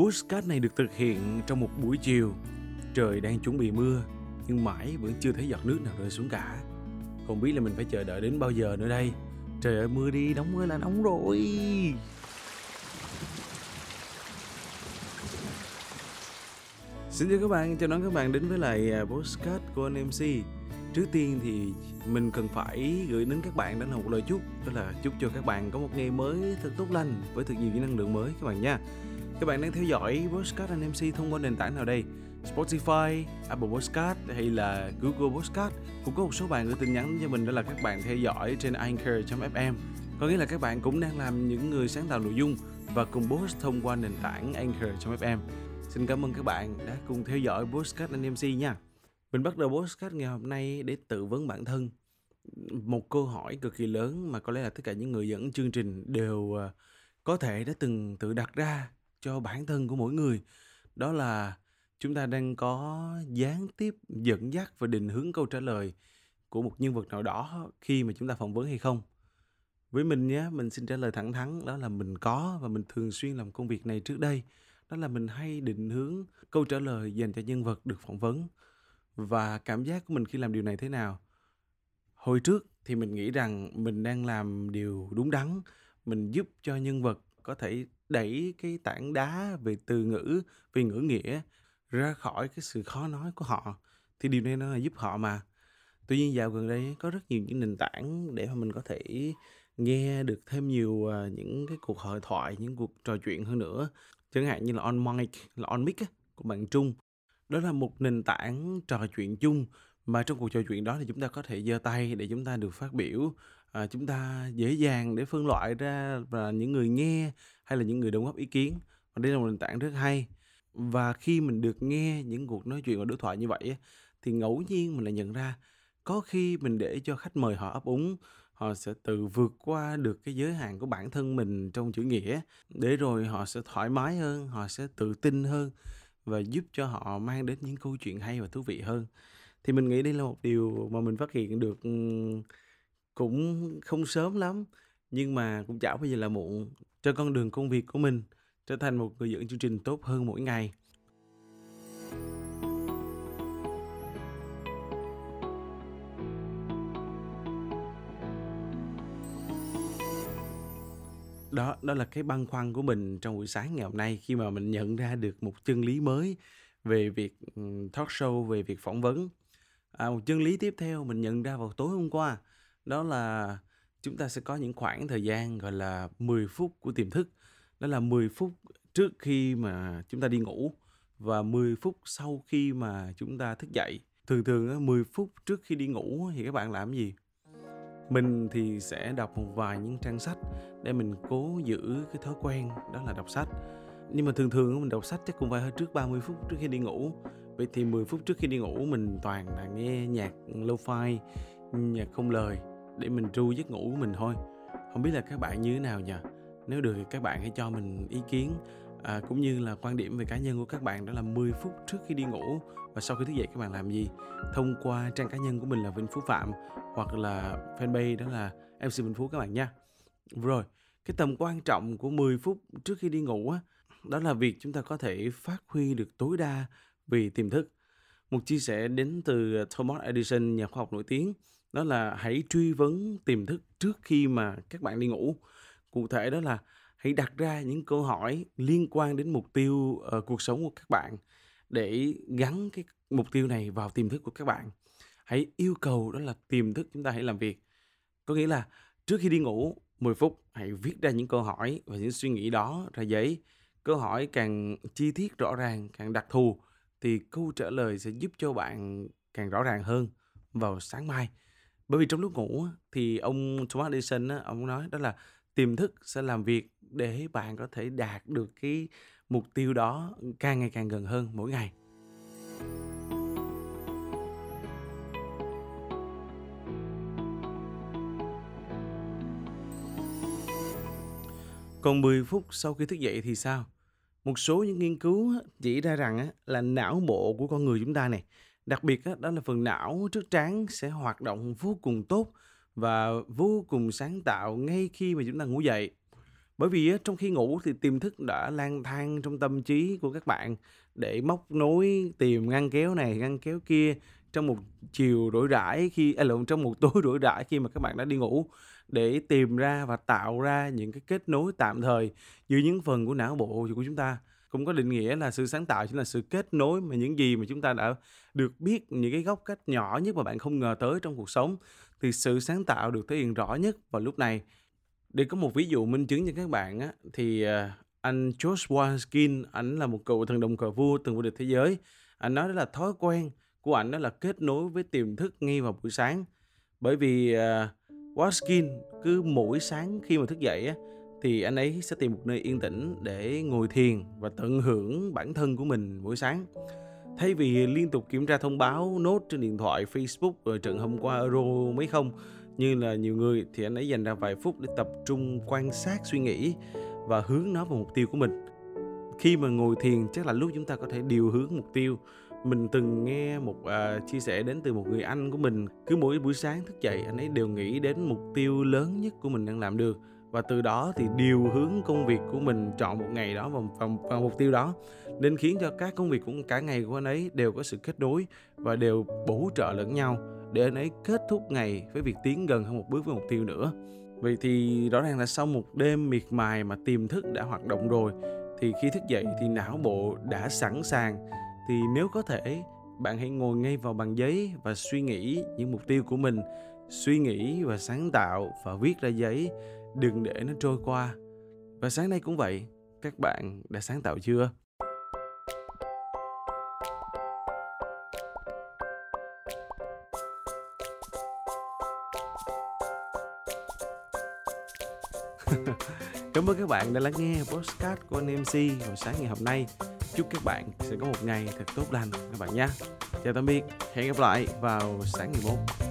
Postcard này được thực hiện trong một buổi chiều. Trời đang chuẩn bị mưa, nhưng mãi vẫn chưa thấy giọt nước nào rơi xuống cả. Không biết là mình phải chờ đợi đến bao giờ nữa đây. Trời ơi mưa đi, nóng ơi là nóng rồi. Xin chào các bạn, chào đón các bạn đến với lại à, Postcard của anh MC. Trước tiên thì mình cần phải gửi đến các bạn đó là một lời chúc Đó là chúc cho các bạn có một ngày mới thật tốt lành Với thật nhiều những năng lượng mới các bạn nha các bạn đang theo dõi Postcard anh MC thông qua nền tảng nào đây? Spotify, Apple Podcast hay là Google Podcast Cũng có một số bạn gửi tin nhắn cho mình đó là các bạn theo dõi trên Anchor.fm Có nghĩa là các bạn cũng đang làm những người sáng tạo nội dung Và cùng post thông qua nền tảng Anchor.fm Xin cảm ơn các bạn đã cùng theo dõi Postcard anh MC nha. Mình bắt đầu Postcard ngày hôm nay để tự vấn bản thân. Một câu hỏi cực kỳ lớn mà có lẽ là tất cả những người dẫn chương trình đều ờ, có thể đã từng tự đặt ra cho bản thân của mỗi người. Đó là chúng ta đang có gián tiếp dẫn dắt và định hướng câu trả lời của một nhân vật nào đó khi mà chúng ta phỏng vấn hay không. Với mình nhé, mình xin trả lời thẳng thắn đó là mình có và mình thường xuyên làm công việc này trước đây. Đó là mình hay định hướng câu trả lời dành cho nhân vật được phỏng vấn và cảm giác của mình khi làm điều này thế nào hồi trước thì mình nghĩ rằng mình đang làm điều đúng đắn mình giúp cho nhân vật có thể đẩy cái tảng đá về từ ngữ, về ngữ nghĩa ra khỏi cái sự khó nói của họ. Thì điều này nó là giúp họ mà. Tuy nhiên dạo gần đây có rất nhiều những nền tảng để mà mình có thể nghe được thêm nhiều à, những cái cuộc hội thoại, những cuộc trò chuyện hơn nữa. Chẳng hạn như là on mic, là on mic của bạn trung. Đó là một nền tảng trò chuyện chung mà trong cuộc trò chuyện đó thì chúng ta có thể giơ tay để chúng ta được phát biểu à, chúng ta dễ dàng để phân loại ra là những người nghe hay là những người đóng góp ý kiến. Và đây là một nền tảng rất hay. Và khi mình được nghe những cuộc nói chuyện và đối thoại như vậy thì ngẫu nhiên mình lại nhận ra có khi mình để cho khách mời họ ấp úng họ sẽ tự vượt qua được cái giới hạn của bản thân mình trong chữ nghĩa. Để rồi họ sẽ thoải mái hơn họ sẽ tự tin hơn và giúp cho họ mang đến những câu chuyện hay và thú vị hơn. Thì mình nghĩ đây là một điều mà mình phát hiện được cũng không sớm lắm nhưng mà cũng chả bao giờ là muộn. Cho con đường công việc của mình trở thành một người dẫn chương trình tốt hơn mỗi ngày. Đó đó là cái băn khoăn của mình trong buổi sáng ngày hôm nay khi mà mình nhận ra được một chân lý mới về việc ừ, talk show về việc phỏng vấn. À, một chân lý tiếp theo mình nhận ra vào tối hôm qua đó là chúng ta sẽ có những khoảng thời gian, gọi là 10 phút của tiềm thức. Đó là 10 phút trước khi mà chúng ta đi ngủ và 10 phút sau khi mà chúng ta thức dậy. Thường thường 10 phút trước khi đi ngủ thì các bạn làm gì? Mình thì sẽ đọc một vài những trang sách để mình cố giữ cái thói quen, đó là đọc sách. Nhưng mà thường thường mình đọc sách chắc cũng phải hơi trước 30 phút trước khi đi ngủ. Vậy thì 10 phút trước khi đi ngủ mình toàn là nghe nhạc lo-fi, nhạc không lời để mình tru giấc ngủ của mình thôi. Không biết là các bạn như thế nào nhỉ? Nếu được thì các bạn hãy cho mình ý kiến. À, cũng như là quan điểm về cá nhân của các bạn đó là 10 phút trước khi đi ngủ và sau khi thức dậy các bạn làm gì? Thông qua trang cá nhân của mình là Vinh Phú Phạm hoặc là fanpage đó là MC Vinh Phú các bạn nha. Rồi cái tầm quan trọng của 10 phút trước khi đi ngủ á đó là việc chúng ta có thể phát huy được tối đa vì tiềm thức. Một chia sẻ đến từ Thomas Edison nhà khoa học nổi tiếng đó là hãy truy vấn tiềm thức trước khi mà các bạn đi ngủ. Cụ thể đó là hãy đặt ra những câu hỏi liên quan đến mục tiêu uh, cuộc sống của các bạn để gắn cái mục tiêu này vào tiềm thức của các bạn. Hãy yêu cầu đó là tiềm thức chúng ta hãy làm việc. Có nghĩa là trước khi đi ngủ 10 phút hãy viết ra những câu hỏi và những suy nghĩ đó ra giấy. Câu hỏi càng chi tiết rõ ràng càng đặc thù thì câu trả lời sẽ giúp cho bạn càng rõ ràng hơn vào sáng mai bởi vì trong lúc ngủ thì ông Thomas Edison ông nói đó là tiềm thức sẽ làm việc để bạn có thể đạt được cái mục tiêu đó càng ngày càng gần hơn mỗi ngày Còn 10 phút sau khi thức dậy thì sao? Một số những nghiên cứu chỉ ra rằng là não bộ của con người chúng ta này, đặc biệt đó là phần não trước trán sẽ hoạt động vô cùng tốt và vô cùng sáng tạo ngay khi mà chúng ta ngủ dậy. Bởi vì trong khi ngủ thì tiềm thức đã lang thang trong tâm trí của các bạn để móc nối tìm ngăn kéo này, ngăn kéo kia trong một chiều rỗi rãi khi à, lộn trong một tối rỗi rãi khi mà các bạn đã đi ngủ để tìm ra và tạo ra những cái kết nối tạm thời giữa những phần của não bộ của chúng ta cũng có định nghĩa là sự sáng tạo chính là sự kết nối mà những gì mà chúng ta đã được biết những cái góc cách nhỏ nhất mà bạn không ngờ tới trong cuộc sống thì sự sáng tạo được thể hiện rõ nhất vào lúc này. Để có một ví dụ minh chứng cho các bạn á, thì ờ, anh George Washington ảnh là một cựu thần đồng cờ vua từng vô địch thế giới. Anh nói đó là thói quen của ảnh đó là kết nối với tiềm thức ngay vào buổi sáng. Bởi vì ờ, uh, Washington cứ mỗi sáng khi mà thức dậy á, thì anh ấy sẽ tìm một nơi yên tĩnh để ngồi thiền và tận hưởng bản thân của mình buổi sáng. Thay vì liên tục kiểm tra thông báo nốt trên điện thoại Facebook rồi trận hôm qua Euro mấy không như là nhiều người thì anh ấy dành ra vài phút để tập trung quan sát suy nghĩ và hướng nó vào mục tiêu của mình. Khi mà ngồi thiền chắc là lúc chúng ta có thể điều hướng mục tiêu. Mình từng nghe một uh, chia sẻ đến từ một người anh của mình cứ mỗi buổi sáng thức dậy anh ấy đều nghĩ đến mục tiêu lớn nhất của mình đang làm được và từ đó thì điều hướng công việc của mình chọn một ngày đó vào, vào, vào mục tiêu đó. Nên khiến cho các công việc của cả ngày của anh ấy đều có sự kết nối và đều bổ trợ lẫn nhau để anh ấy kết thúc ngày với việc tiến gần hơn một bước với mục tiêu nữa. Vậy thì rõ ràng là sau một đêm miệt mài mà tiềm thức đã hoạt động rồi thì khi thức dậy thì não bộ đã sẵn sàng. Thì nếu có thể bạn hãy ngồi ngay vào bàn giấy và suy nghĩ những mục tiêu của mình. Suy nghĩ và sáng tạo và viết ra giấy đừng để nó trôi qua và sáng nay cũng vậy các bạn đã sáng tạo chưa Cảm ơn các bạn đã lắng nghe podcast của anh MC vào sáng ngày hôm nay. Chúc các bạn sẽ có một ngày thật tốt lành các bạn nhé. Chào tạm biệt, hẹn gặp lại vào sáng ngày mốt.